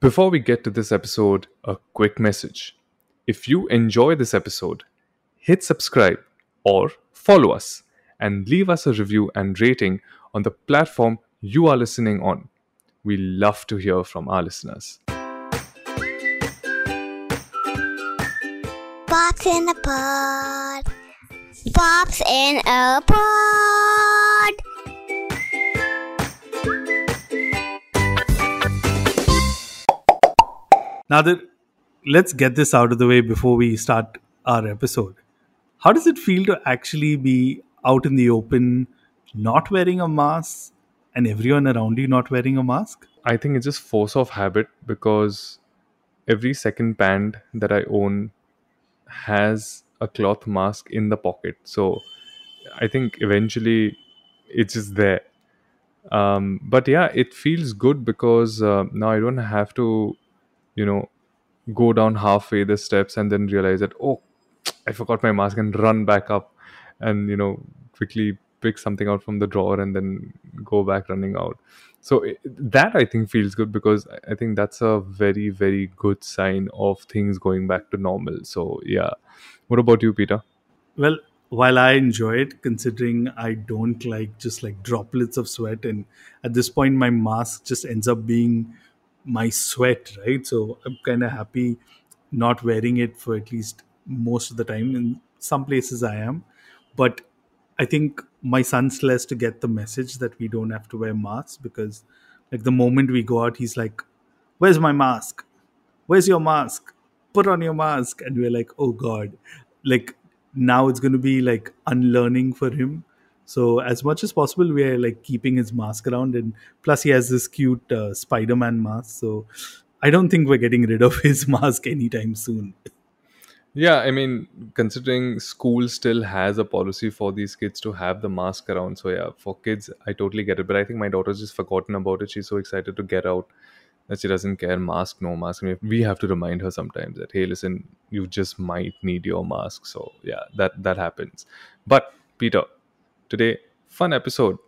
Before we get to this episode, a quick message. If you enjoy this episode, hit subscribe or follow us and leave us a review and rating on the platform you are listening on. We love to hear from our listeners. Pops in a pod. Pops in a pod. Now that let's get this out of the way before we start our episode. How does it feel to actually be out in the open, not wearing a mask, and everyone around you not wearing a mask? I think it's just force of habit because every second band that I own has a cloth mask in the pocket. So I think eventually it's just there. Um, but yeah, it feels good because uh, now I don't have to, you know, go down halfway the steps and then realize that, oh, I forgot my mask and run back up and, you know, quickly pick something out from the drawer and then go back running out. So i- that i think feels good because i think that's a very very good sign of things going back to normal. So yeah. What about you peter? Well, while I enjoy it, considering I don't like just like droplets of sweat, and at this point, my mask just ends up being my sweat, right? So I'm kind of happy not wearing it for at least most of the time. In some places, I am, but I think my son still has to get the message that we don't have to wear masks because, like, the moment we go out, he's like, "Where's my mask? Where's your mask? Put on your mask." And we're like, "Oh God!" Like now it's going to be like unlearning for him. So as much as possible, we are like keeping his mask around, and plus he has this cute uh, Spider-Man mask. So I don't think we're getting rid of his mask anytime soon. yeah i mean considering school still has a policy for these kids to have the mask around. So yeah for kids i totally get it. But i think my daughter's just forgotten about it. She's so excited to get out that she doesn't care. Mask no mask. We have to remind her sometimes that hey listen you just might need your mask. So yeah that that happens. But peter today fun episode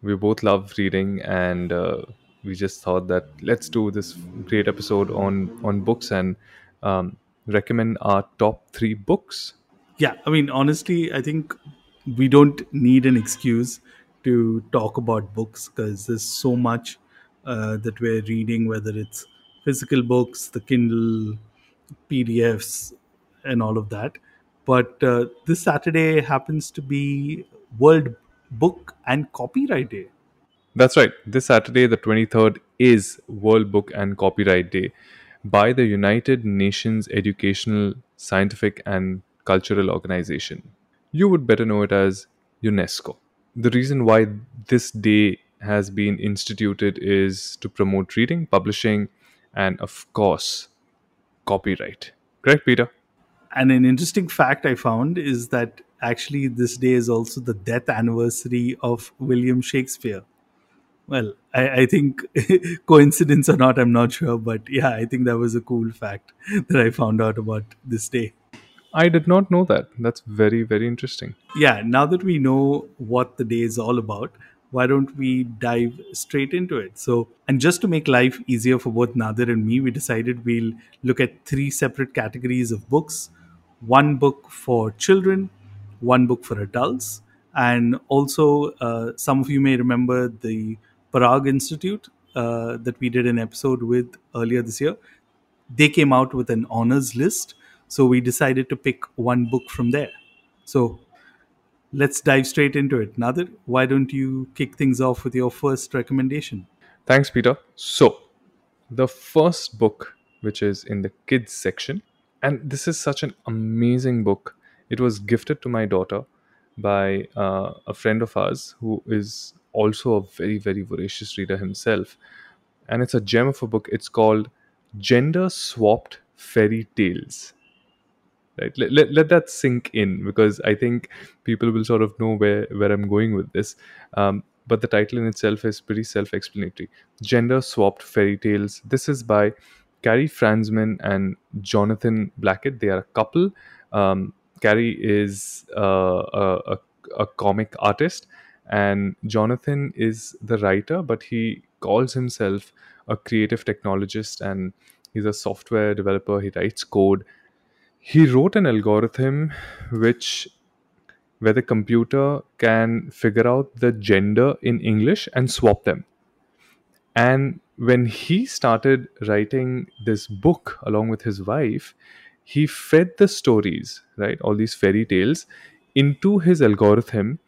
we both love reading and uh, we just thought that let's do this great episode on on books and um, recommend our top three books Yeah, I mean, honestly, I think we don't need an excuse to talk about books because there's so much uh, that we're reading, whether it's physical books, the Kindle, PDFs, and all of that. But uh, this Saturday happens to be World Book and Copyright Day. That's right. This Saturday, the 23rd, is World Book and Copyright Day by the United Nations Educational, Scientific, and Cultural Organization. You would better know it as UNESCO. The reason why this day has been instituted is to promote reading, publishing, and of course, copyright. Correct, Peter? And an interesting fact I found is that actually this day is also the death anniversary of William Shakespeare. Well, I, I think coincidence or not, I'm not sure, but yeah, I think that was a cool fact that I found out about this day. I did not know that. That's very, very interesting. Yeah, now that we know what the day is all about, why don't we dive straight into it? So, and just to make life easier for both Nadir and me, we decided we'll look at three separate categories of books one book for children, one book for adults, and also uh, some of you may remember the Parag Institute uh, that we did an episode with earlier this year. They came out with an honors list, so we decided to pick one book from there. So let's dive straight into it. Nadir, why don't you kick things off with your first recommendation? Thanks, Peter. So, the first book, which is in the kids section, and this is such an amazing book. It was gifted to my daughter by uh, a friend of ours who is also a very, very voracious reader himself. And it's a gem of a book. It's called Gender Swapped Fairy Tales. Right? Let, let, let that sink in because i think people will sort of know where where i'm going with this. Um, but the title in itself is pretty self-explanatory. Gender swapped fairy tales. This is by karrie fransman and jonathan plackett. They are a couple. Um, karrie is uh, a, a, a comic artist and jonathan is the writer but he calls himself a creative technologist and he's a software developer. He writes code. He wrote an algorithm which where the computer can figure out the gender in English and swap them. And when he started writing this book along with his wife, he fed the stories, right, all these fairy tales, into his algorithm,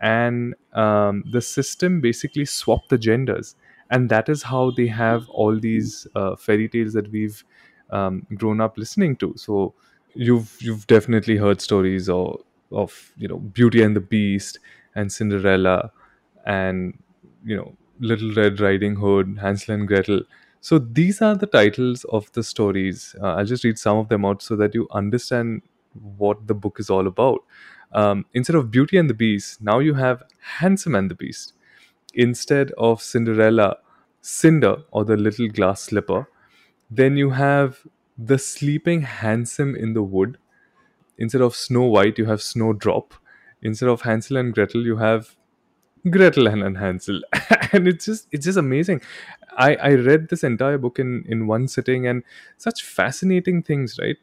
and um, the system basically swapped the genders. And that is how they have all these uh, fairy tales that we've um, grown up listening to. So you've you've definitely heard stories or of you know Beauty and the Beast and Cinderella and you know Little Red Riding Hood, Hansel and Gretel. So these are the titles of the stories. Uh, I'll just read some of them out so that you understand what the book is all about. Um, instead of Beauty and the Beast, now you have Handsome and the Beast. Instead of Cinderella, Cinder or the little glass slipper. Then you have the sleeping handsome in the wood. Instead of Snow White, you have Snowdrop. Instead of Hansel and Gretel, you have Gretel and, Hansel, and it's just it's just amazing. I I read this entire book in in one sitting, and such fascinating things, right?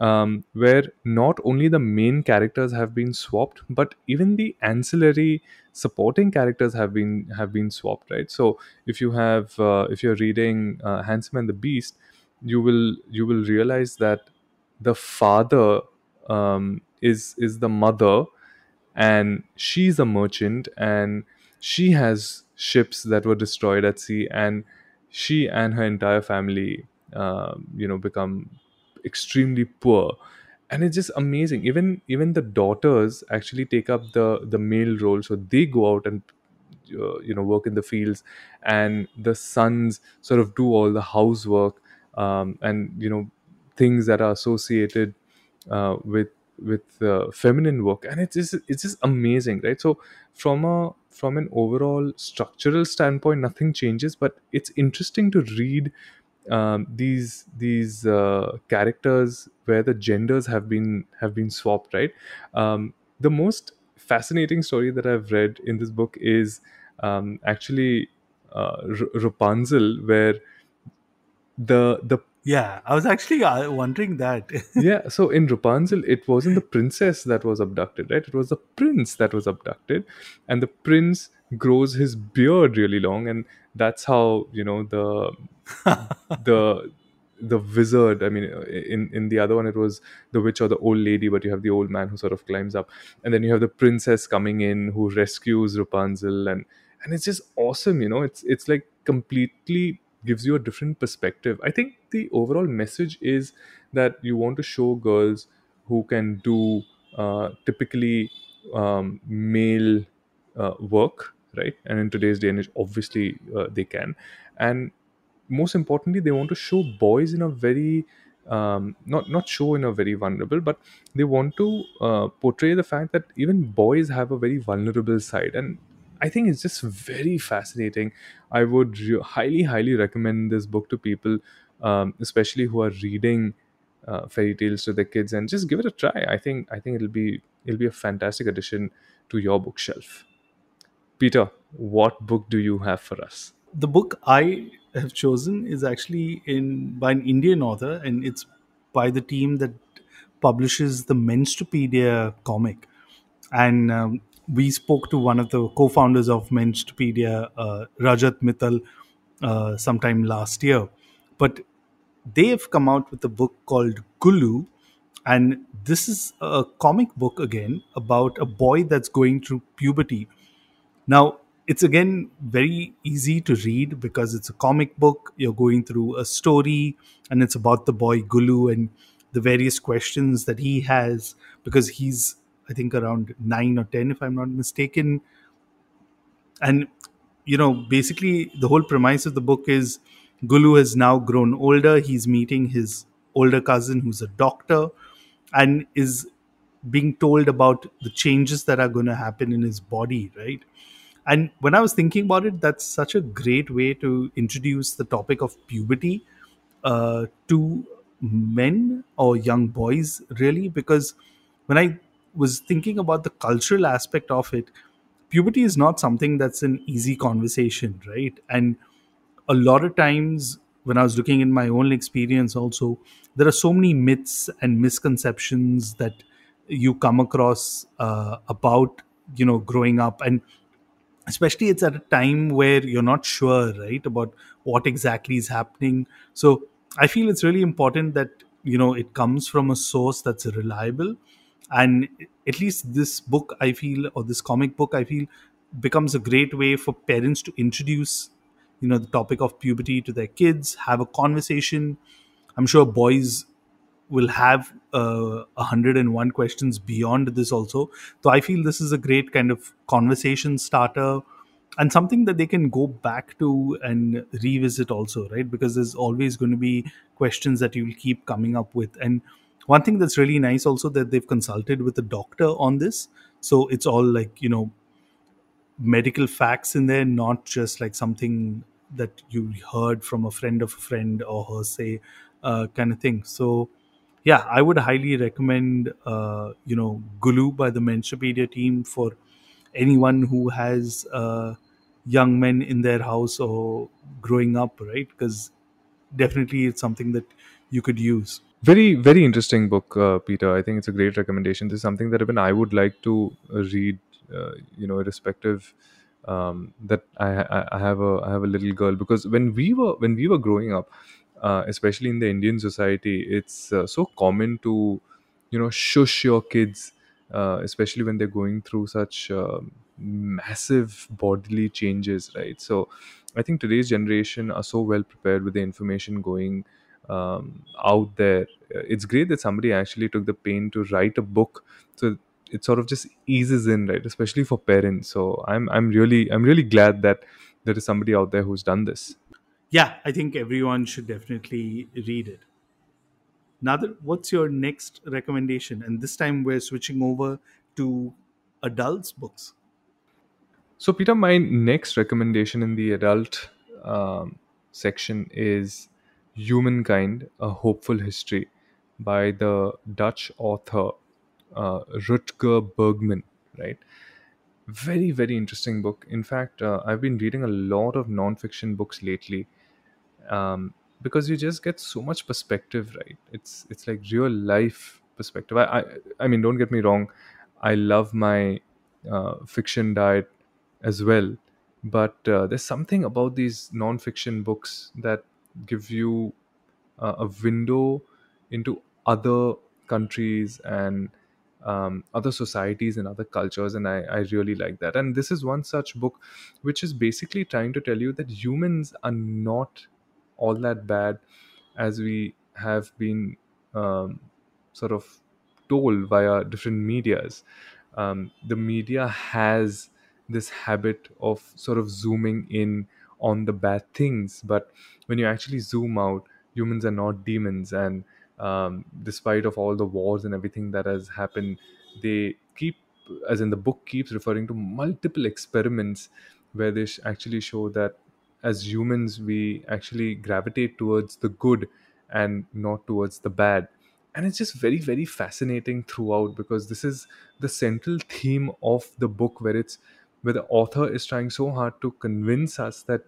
Um, where not only the main characters have been swapped, but even the ancillary supporting characters have been have been swapped, right? So if you have uh, if you're reading uh, Handsome and the Beast, you will you will realize that the father um, is is the mother and she's a merchant and she has ships that were destroyed at sea and she and her entire family um, you know become extremely poor. And it's just amazing. Even even the daughters actually take up the the male role. So they go out and uh, you know work in the fields and the sons sort of do all the housework um, and you know things that are associated uh, with with uh, feminine work and it's it's just amazing right? So from a from an overall structural standpoint nothing changes but it's interesting to read um, these these uh, characters where the genders have been have been swapped right? Um, the most fascinating story that i've read in this book is um, actually uh, R- rapunzel where the the Yeah, I was actually uh, wondering that. yeah so in rapunzel it wasn't the princess that was abducted right? It was the prince that was abducted and the prince grows his beard really long and that's how you know the the the wizard i mean in in the other one it was the witch or the old lady but you have the old man who sort of climbs up and then you have the princess coming in who rescues rapunzel and and it's just awesome you know? It's it's like completely gives you a different perspective. I think the overall message is that you want to show girls who can do uh, typically um, male uh, work right? And in today's day and age obviously uh, they can. And most importantly they want to show boys in a very um, not not show in a very vulnerable but they want to uh, portray the fact that even boys have a very vulnerable side. And i think it's just very fascinating. I would re- highly highly recommend this book to people um, especially who are reading uh, fairy tales to their kids and just give it a try i think i think it'll be it'll be a fantastic addition to your bookshelf peter what book do you have for us the book I have chosen is actually in by an Indian author, and it's by the team that publishes the Menstrupedia comic. And um, we spoke to one of the co-founders of Menstrupedia, uh, Rajat Mittal, uh, sometime last year. But they've come out with a book called Gulu, and this is a comic book again about a boy that's going through puberty. Now, it's again very easy to read because it's a comic book. You're going through a story, and it's about the boy Gulu and the various questions that he has because he's, I think, around nine or 10, if I'm not mistaken. And, you know, basically, the whole premise of the book is Gulu has now grown older. He's meeting his older cousin, who's a doctor, and is being told about the changes that are going to happen in his body, right? And when I was thinking about it, that's such a great way to introduce the topic of puberty uh, to men or young boys, really. Because when I was thinking about the cultural aspect of it, puberty is not something that's an easy conversation, right? And a lot of times when I was looking in my own experience, also, there are so many myths and misconceptions that you come across uh, about, you know, growing up. And especially it's at a time where you're not sure, right, about what exactly is happening. So I feel it's really important that, you know, it comes from a source that's reliable. And at least this book, I feel, or this comic book, I feel, becomes a great way for parents to introduce you know the topic of puberty to their kids have a conversation. I'm sure boys will have uh, 101 questions beyond this also. So i feel this is a great kind of conversation starter and something that they can go back to and revisit also right? Because there's always going to be questions that you'll keep coming up with. And one thing that's really nice also that they've consulted with a doctor on this. So it's all like you know medical facts in there, not just like something that you heard from a friend of a friend or her say uh, kind of thing. So, yeah, I would highly recommend, uh, you know, Gulu by the Menstrupedia team for anyone who has uh, young men in their house or growing up, right? Because definitely it's something that you could use. Very, very interesting book, uh, Peter. I think it's a great recommendation. This is something that even I would like to read uh, you know irrespective um, that I, I, have a I have a little girl because when we were when we were growing up, uh, especially in the Indian society, it's uh, so common to you know shush your kids, uh, especially when they're going through such um massive bodily changes, right? So I think today's generation are so well prepared with the information going um, out there. It's great that somebody actually took the pain to write a book so it sort of just eases in right especially for parents so i'm i'm really i'm really glad that there is somebody out there who's done this Yeah, I think everyone should definitely read it. Nadir, what's your next recommendation? And this time we're switching over to adults' books. so peter my next recommendation in the adult um, section is humankind a hopeful history by the dutch author uh, rutger bregman right? Very very interesting book. In fact uh, i've been reading a lot of non-fiction books lately um, because you just get so much perspective right? It's it's like real life perspective. I i, I mean don't get me wrong i love my uh, fiction diet as well but uh, there's something about these non-fiction books that give you uh, a window into other countries and um, other societies and other cultures and I, I really like that. And this is one such book which is basically trying to tell you that humans are not all that bad as we have been um, sort of told via different medias. Um, the media has this habit of sort of zooming in on the bad things but when you actually zoom out humans are not demons and um, despite of all the wars and everything that has happened they keep as in the book keeps referring to multiple experiments where they sh- actually show that as humans we actually gravitate towards the good and not towards the bad. And it's just very very fascinating throughout because this is the central theme of the book where it's where the author is trying so hard to convince us that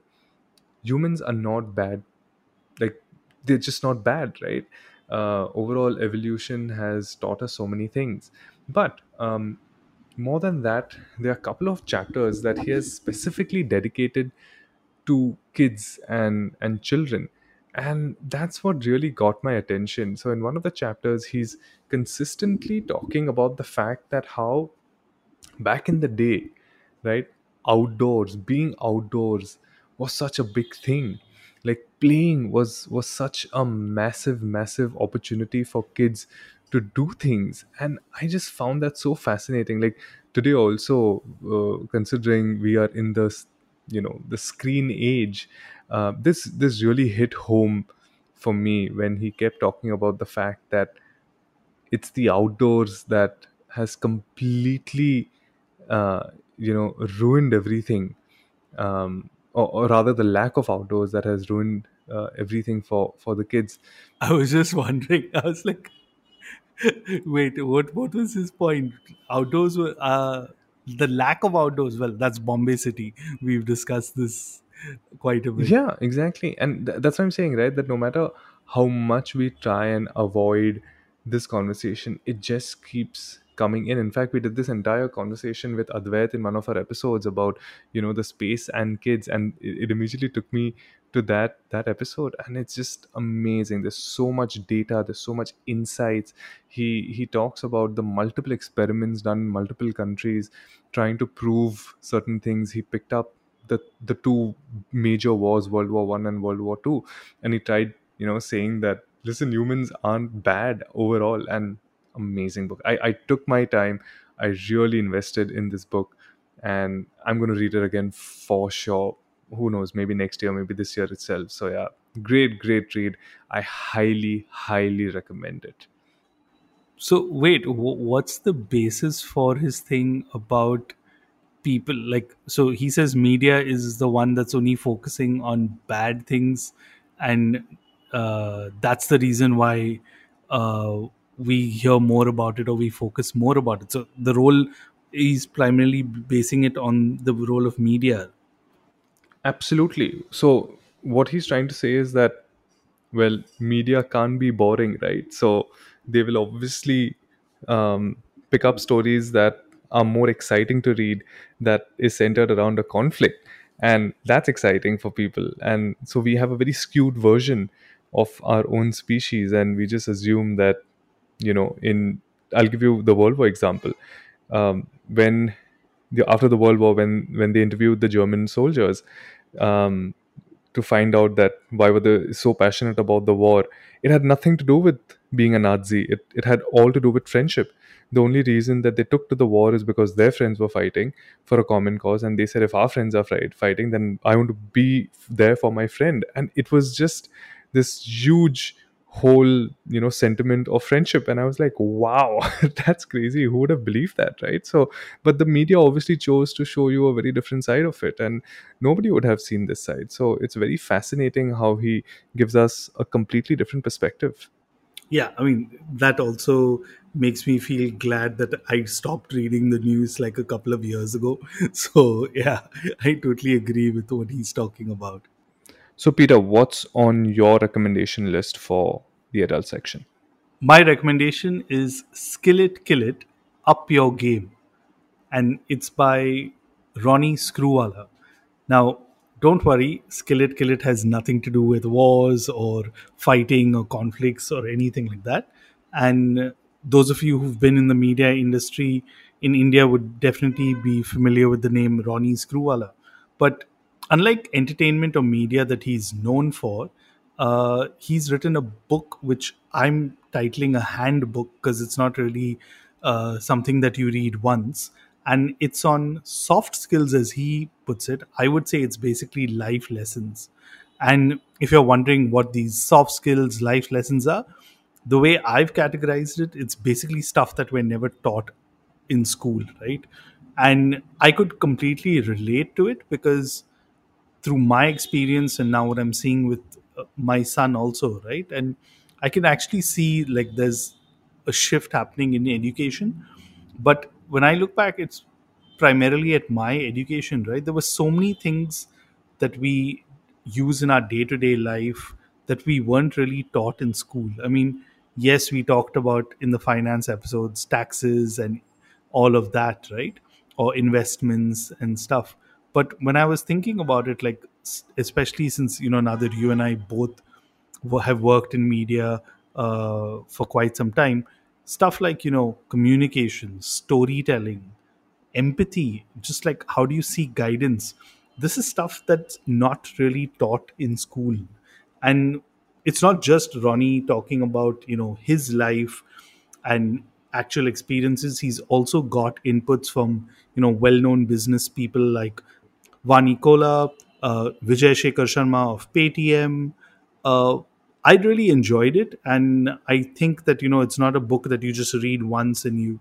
humans are not bad. Like they're just not bad right uh, overall evolution has taught us so many things. But um, more than that there are a couple of chapters that he has specifically dedicated to kids and and children. And that's what really got my attention. So in one of the chapters he's consistently talking about the fact that how back in the day right outdoors being outdoors was such a big thing playing was was such a massive massive opportunity for kids to do things. And i just found that so fascinating. Like today also uh, considering we are in the you know the screen age uh, this this really hit home for me when he kept talking about the fact that it's the outdoors that has completely uh, you know ruined everything. Um, or, or rather the lack of outdoors that has ruined uh, everything for for the kids I was just wondering. I was like, wait, what? What was his point? Outdoors were uh, the lack of outdoors. Well, that's Bombay City. We've discussed this quite a bit. Yeah, exactly. And th- that's what I'm saying, right? That no matter how much we try and avoid this conversation, it just keeps coming in. In fact, we did this entire conversation with Advait in one of our episodes about, you know, the space and kids, and it, it immediately took me to that that episode and it's just amazing. There's so much data there's so much insights. He he talks about the multiple experiments done in multiple countries trying to prove certain things. He picked up the the two major wars world war one and world war two and he tried you know saying that listen humans aren't bad overall and amazing book. I i took my time. I really invested in this book and i'm going to read it again for sure. Who knows? Maybe next year maybe this year itself. So yeah. Great great read. I highly highly recommend it. So wait, w- what's the basis for his thing about people? Like, so he says media is the one that's only focusing on bad things, and uh, that's the reason why uh, we hear more about it or we focus more about it. So the role is primarily basing it on the role of media. Absolutely. So what he's trying to say is that well, media can't be boring, right? So they will obviously um, pick up stories that are more exciting to read that is centered around a conflict and that's exciting for people and so we have a very skewed version of our own species and we just assume that you know in i'll give you the world war example. Um, when the, after the world war when when they interviewed the german soldiers um, to find out that why were they so passionate about the war it had nothing to do with being a nazi. It, it had all to do with friendship. The only reason that they took to the war is because their friends were fighting for a common cause and they said if our friends are fight, fighting then i want to be there for my friend. And it was just this huge whole you know sentiment of friendship. And i was like wow that's crazy. Who would have believed that right? So but the media obviously chose to show you a very different side of it and nobody would have seen this side. So it's very fascinating how he gives us a completely different perspective. Yeah, I mean, that also makes me feel glad that I stopped reading the news like a couple of years ago. So, yeah, I totally agree with what he's talking about. So peter what's on your recommendation list for the adult section My recommendation is Skill It Kill It Up Your Game. and it's by Ronnie Screwvala. Now, don't worry, Skill It Kill It has nothing to do with wars or fighting or conflicts or anything like that. And those of you who've been in the media industry in India would definitely be familiar with the name Ronnie Screwvala. But unlike entertainment or media that he's known for, uh, he's written a book which I'm titling a handbook because it's not really uh, something that you read once. And it's on soft skills, as he puts it. I would say it's basically life lessons. And if you're wondering what these soft skills, life lessons are, the way I've categorized it, it's basically stuff that we're never taught in school, right? And I could completely relate to it because through my experience and now what I'm seeing with uh, my son also, right? And I can actually see like there's a shift happening in education. But when I look back, it's primarily at my education, right? There were so many things that we use in our day to day life that we weren't really taught in school. I mean, yes, we talked about in the finance episodes taxes and all of that, right? Or investments and stuff. But when I was thinking about it, like, especially since, you know, now that you and I both have worked in media uh, for quite some time, stuff like, you know, communication, storytelling, empathy just like how do you seek guidance? This is stuff that's not really taught in school. And it's not just ronnie talking about you know his life and actual experiences. He's also got inputs from you know well-known business people like Vani Kola, uh, Vijay Shekhar Sharma of Paytm. Uh, I really enjoyed it, and I think that you know it's not a book that you just read once and you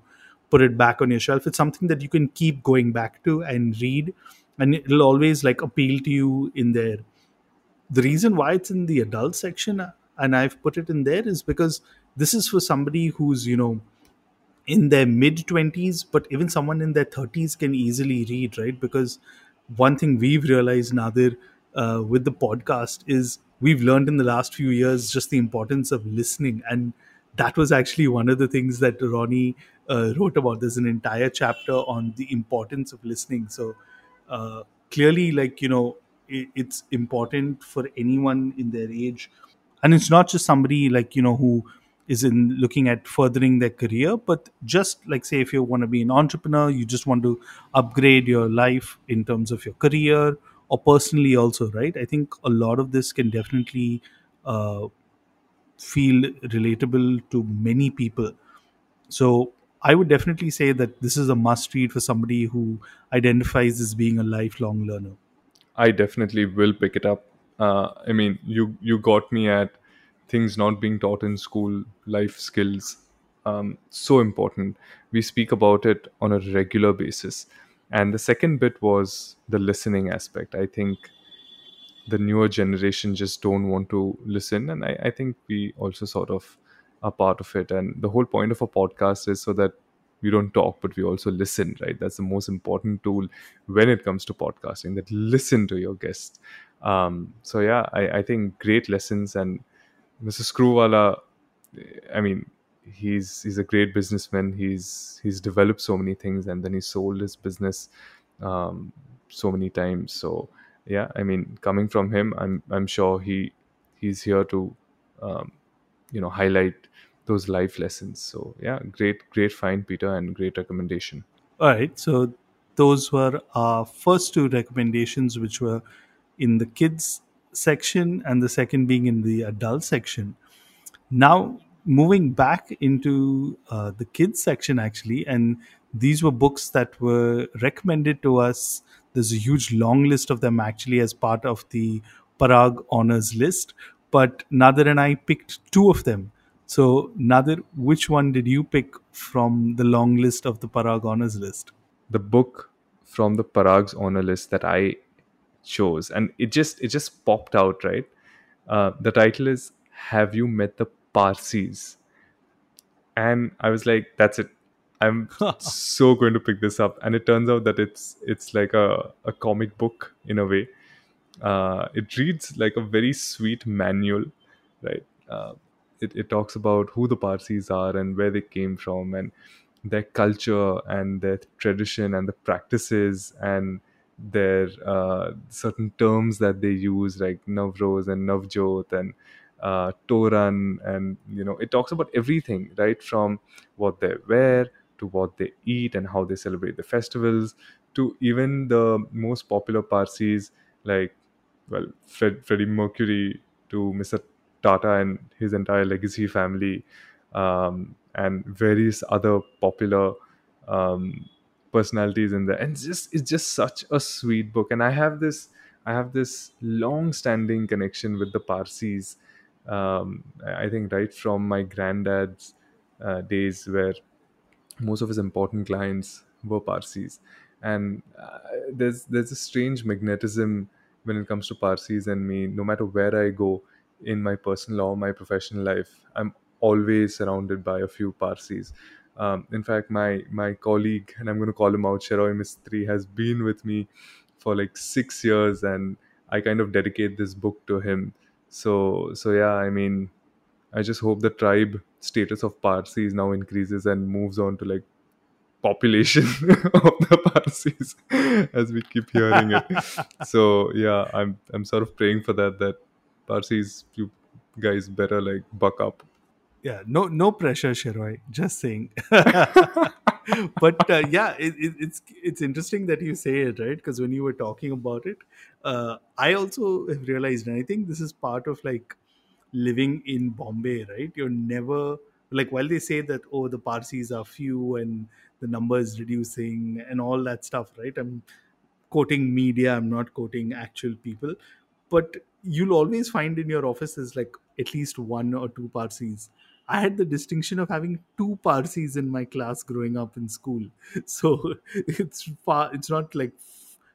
put it back on your shelf. It's something that you can keep going back to and read, and it'll always like appeal to you in there. The reason why it's in the adult section uh, and I've put it in there is because this is for somebody who's you know in their mid 20s but even someone in their 30s can easily read right because one thing we've realized nadir uh, with the podcast is we've learned in the last few years just the importance of listening. And that was actually one of the things that ronnie uh, wrote about. There's an entire chapter on the importance of listening. So uh, clearly like you know it, it's important for anyone in their age. And it's not just somebody like you know who is in looking at furthering their career but just like say if you want to be an entrepreneur you just want to upgrade your life in terms of your career or personally also right? I think a lot of this can definitely uh, feel relatable to many people. So i would definitely say that this is a must read for somebody who identifies as being a lifelong learner. I definitely will pick it up. Uh, I mean, you you got me at things not being taught in school, life skills, um, so important. We speak about it on a regular basis. And the second bit was the listening aspect. I think the newer generation just don't want to listen, and I, I think we also sort of are part of it. And the whole point of a podcast is so that we don't talk but we also listen right that's the most important tool when it comes to podcasting that listen to your guests um, so yeah I, I think great lessons and mr screwvala i mean he's he's a great businessman. He's he's developed so many things and then he sold his business um, so many times. So yeah i mean coming from him i'm i'm sure he he's here to um, you know highlight those life lessons. So yeah great great find peter and great recommendation. All right. So those were our first two recommendations which were in the kids section and the second being in the adult section. Now moving back into uh, the kids section actually and these were books that were recommended to us. There's a huge long list of them actually as part of the parag honors list but nadir and i picked two of them. So, Nadir, which one did you pick from the long list of the Parag Honors list? the book from the parag's honor list that i chose and it just it just popped out right? Uh, the title is have you met the parsis? And i was like that's it. I'm so going to pick this up. And it turns out that it's it's like a, a comic book in a way. Uh, it reads like a very sweet manual right? Uh, it, it talks about who the parsis are and where they came from and their culture and their tradition and the practices and their uh, certain terms that they use like navroz and navjot and uh, toran and you know it talks about everything right? From what they wear to what they eat and how they celebrate the festivals to even the most popular parsis like well Fred, freddie mercury to mr tata and his entire legacy family um, and various other popular um, personalities in there. And it's just it's just such a sweet book. And i have this i have this long standing connection with the parsis um, i think right from my granddad's uh, days where most of his important clients were parsis and uh, there's there's a strange magnetism when it comes to parsis and me. No matter where i go in my personal or my professional life i'm always surrounded by a few parsis um, in fact my my colleague and i'm going to call him out Sheroy mistri has been with me for like six years and i kind of dedicate this book to him. So so yeah i mean i just hope the tribe status of parsis now increases and moves on to like population of the parsis as we keep hearing it. So yeah i'm i'm sort of praying for that that parsis you guys better like buck up Yeah, no, no pressure, Sheroy. Just saying. but uh, yeah, it, it, it's it's interesting that you say it, right? Because when you were talking about it, uh, I also have realized, and I think this is part of like living in Bombay, right? You're never like while they say that oh the Parsis are few and the number is reducing and all that stuff, right? I'm quoting media, I'm not quoting actual people, but you'll always find in your offices like at least one or two Parsis. I had the distinction of having two Parsis in my class growing up in school, so it's far. It's not like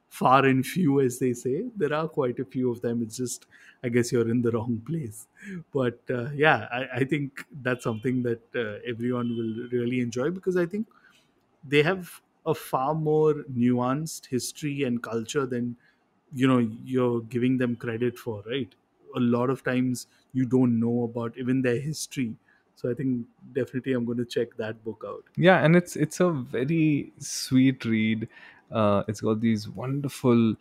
far and few as they say. There are quite a few of them. It's just I guess you're in the wrong place. But uh, yeah, I, I think that's something that uh, everyone will really enjoy because I think they have a far more nuanced history and culture than you know you're giving them credit for right a lot of times you don't know about even their history so i think definitely i'm going to check that book out. Yeah and it's it's a very sweet read. Uh, it's got these wonderful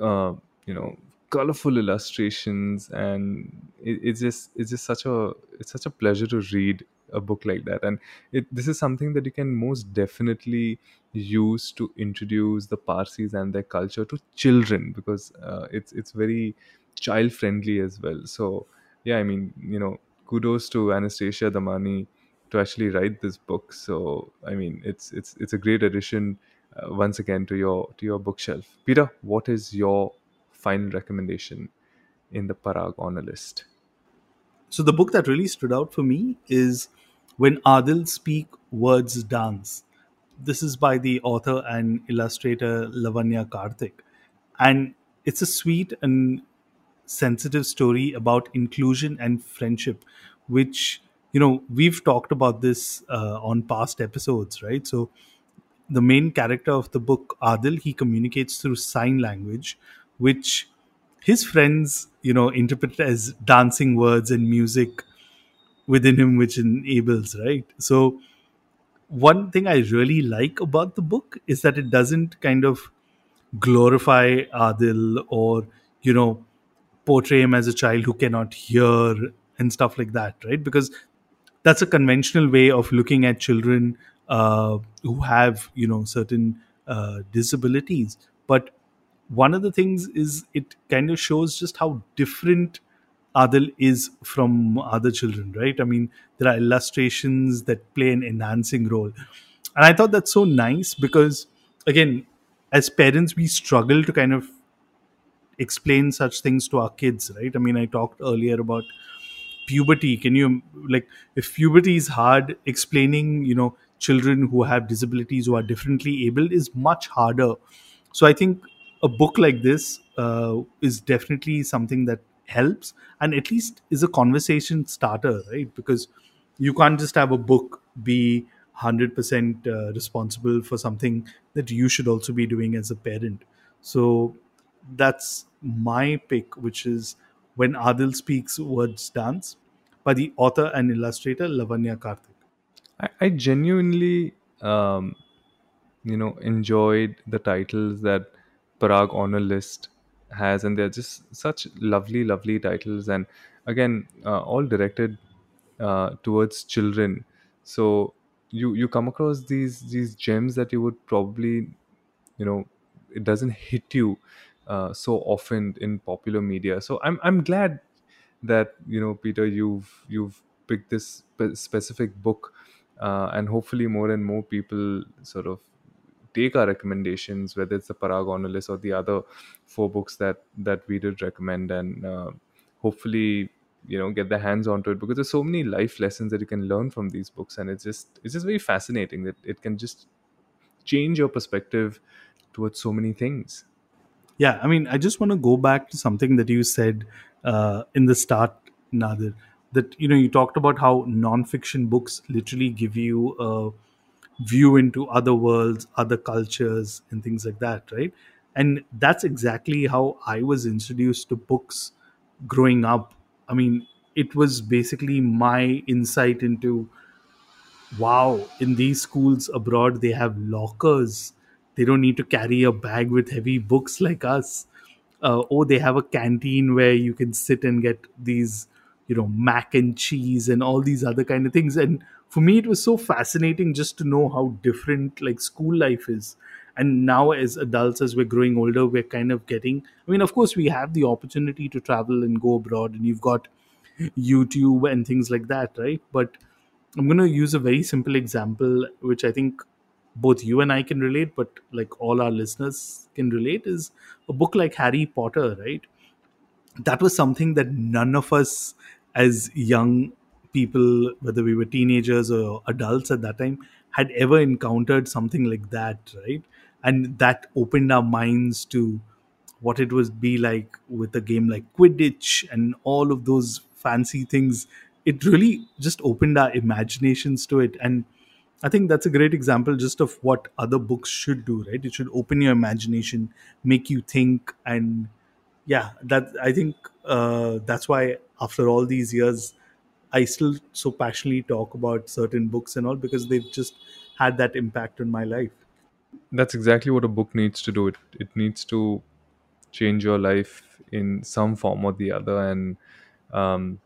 uh, you know colorful illustrations and it, it's just it's just such a it's such a pleasure to read a book like that. And it this is something that you can most definitely use to introduce the parsis and their culture to children because uh, it's it's very child friendly as well. So yeah i mean you know kudos to anastasia damani to actually write this book. So i mean it's it's it's a great addition uh, once again to your to your bookshelf. Peter what is your final recommendation in the parag list? So the book that really stood out for me is when adil speak words dance. This is by the author and illustrator lavanya karthik. And it's a sweet and sensitive story about inclusion and friendship which you know we've talked about this uh, on past episodes right? So the main character of the book adil he communicates through sign language which his friends you know interpret as dancing words and music within him which enables right? So one thing i really like about the book is that it doesn't kind of glorify adil or you know portray him as a child who cannot hear and stuff like that, right? Because that's a conventional way of looking at children uh, who have, you know, certain uh, disabilities. But one of the things is it kind of shows just how different Adil is from other children, right? I mean, there are illustrations that play an enhancing role. And I thought that's so nice because, again, as parents, we struggle to kind of explain such things to our kids right? I mean i talked earlier about puberty. Can you like if puberty is hard explaining you know children who have disabilities who are differently able is much harder. So i think a book like this uh, is definitely something that helps and at least is a conversation starter right? Because you can't just have a book be 100% uh, responsible for something that you should also be doing as a parent. So that's my pick, which is When Adil Speaks Words Dance by the author and illustrator Lavanya Karthik. I, I genuinely, um, you know, enjoyed the titles that Parag Honor List has, and they're just such lovely, lovely titles, and again, uh, all directed uh, towards children. So you you come across these these gems that you would probably, you know, it doesn't hit you uh, so often in popular media. So I'm I'm glad that you know Peter, you've you've picked this spe- specific book, uh, and hopefully more and more people sort of take our recommendations, whether it's the Parag Honor List or the other four books that that we did recommend, and uh, hopefully you know get their hands onto it because there's so many life lessons that you can learn from these books. And it's just it's just very fascinating that it can just change your perspective towards so many things Yeah, I mean, I just want to go back to something that you said uh, in the start, Nadir. That you know, you talked about how non-fiction books literally give you a view into other worlds, other cultures, and things like that, right? And that's exactly how I was introduced to books growing up. I mean, it was basically my insight into wow, in these schools abroad, they have lockers. They don't need to carry a bag with heavy books like us. Uh, or they have a canteen where you can sit and get these, you know, mac and cheese and all these other kind of things. And for me, it was so fascinating just to know how different like school life is. And now, as adults, as we're growing older, we're kind of getting. I mean, of course, we have the opportunity to travel and go abroad, and you've got YouTube and things like that, right? But I'm going to use a very simple example, which I think both you and I can relate, but like all our listeners can relate, is a book like Harry Potter, right? That was something that none of us as young people, whether we were teenagers or adults at that time, had ever encountered something like that, right? And that opened our minds to what it would be like with a game like Quidditch and all of those fancy things. It really just opened our imaginations to it. And I think that's a great example just of what other books should do, right? It should open your imagination, make you think, and yeah, that I think uh, that's why after all these years, I still so passionately talk about certain books and all because they've just had that impact on my life. That's exactly what a book needs to do. It it needs to change your life in some form or the other, and um,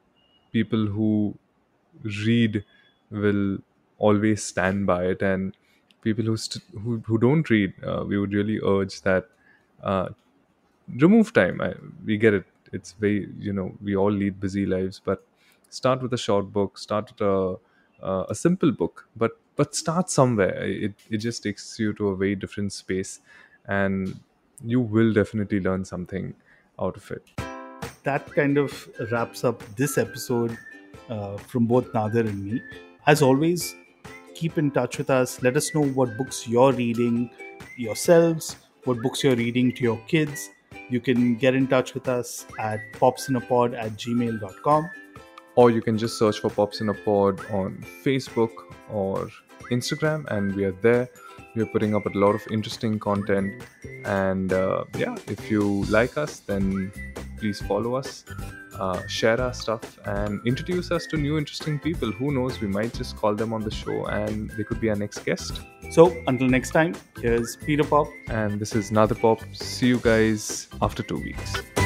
people who read will always stand by it. And people who st- who, who don't read uh, we would really urge that uh, remove time. I, we get it. It's very you know we all lead busy lives but start with a short book start with a uh, a simple book but but start somewhere. It, it just takes you to a very different space and you will definitely learn something out of it. That kind of wraps up this episode uh, from both Nadir and me. As always, keep in touch with us. Let us know what books you're reading yourselves, what books you're reading to your kids. You can get in touch with us at popsinapod at gmail.com. or you can just search for Pops in a Pod on Facebook or Instagram, and we are there. We're putting up a lot of interesting content, and uh, yeah, if you like us, then please follow us, uh, share our stuff, and introduce us to new interesting people. Who knows? We might just call them on the show, and they could be our next guest. So until next time, here's Peter Pop. And this is Nader Pop. See you guys after two weeks.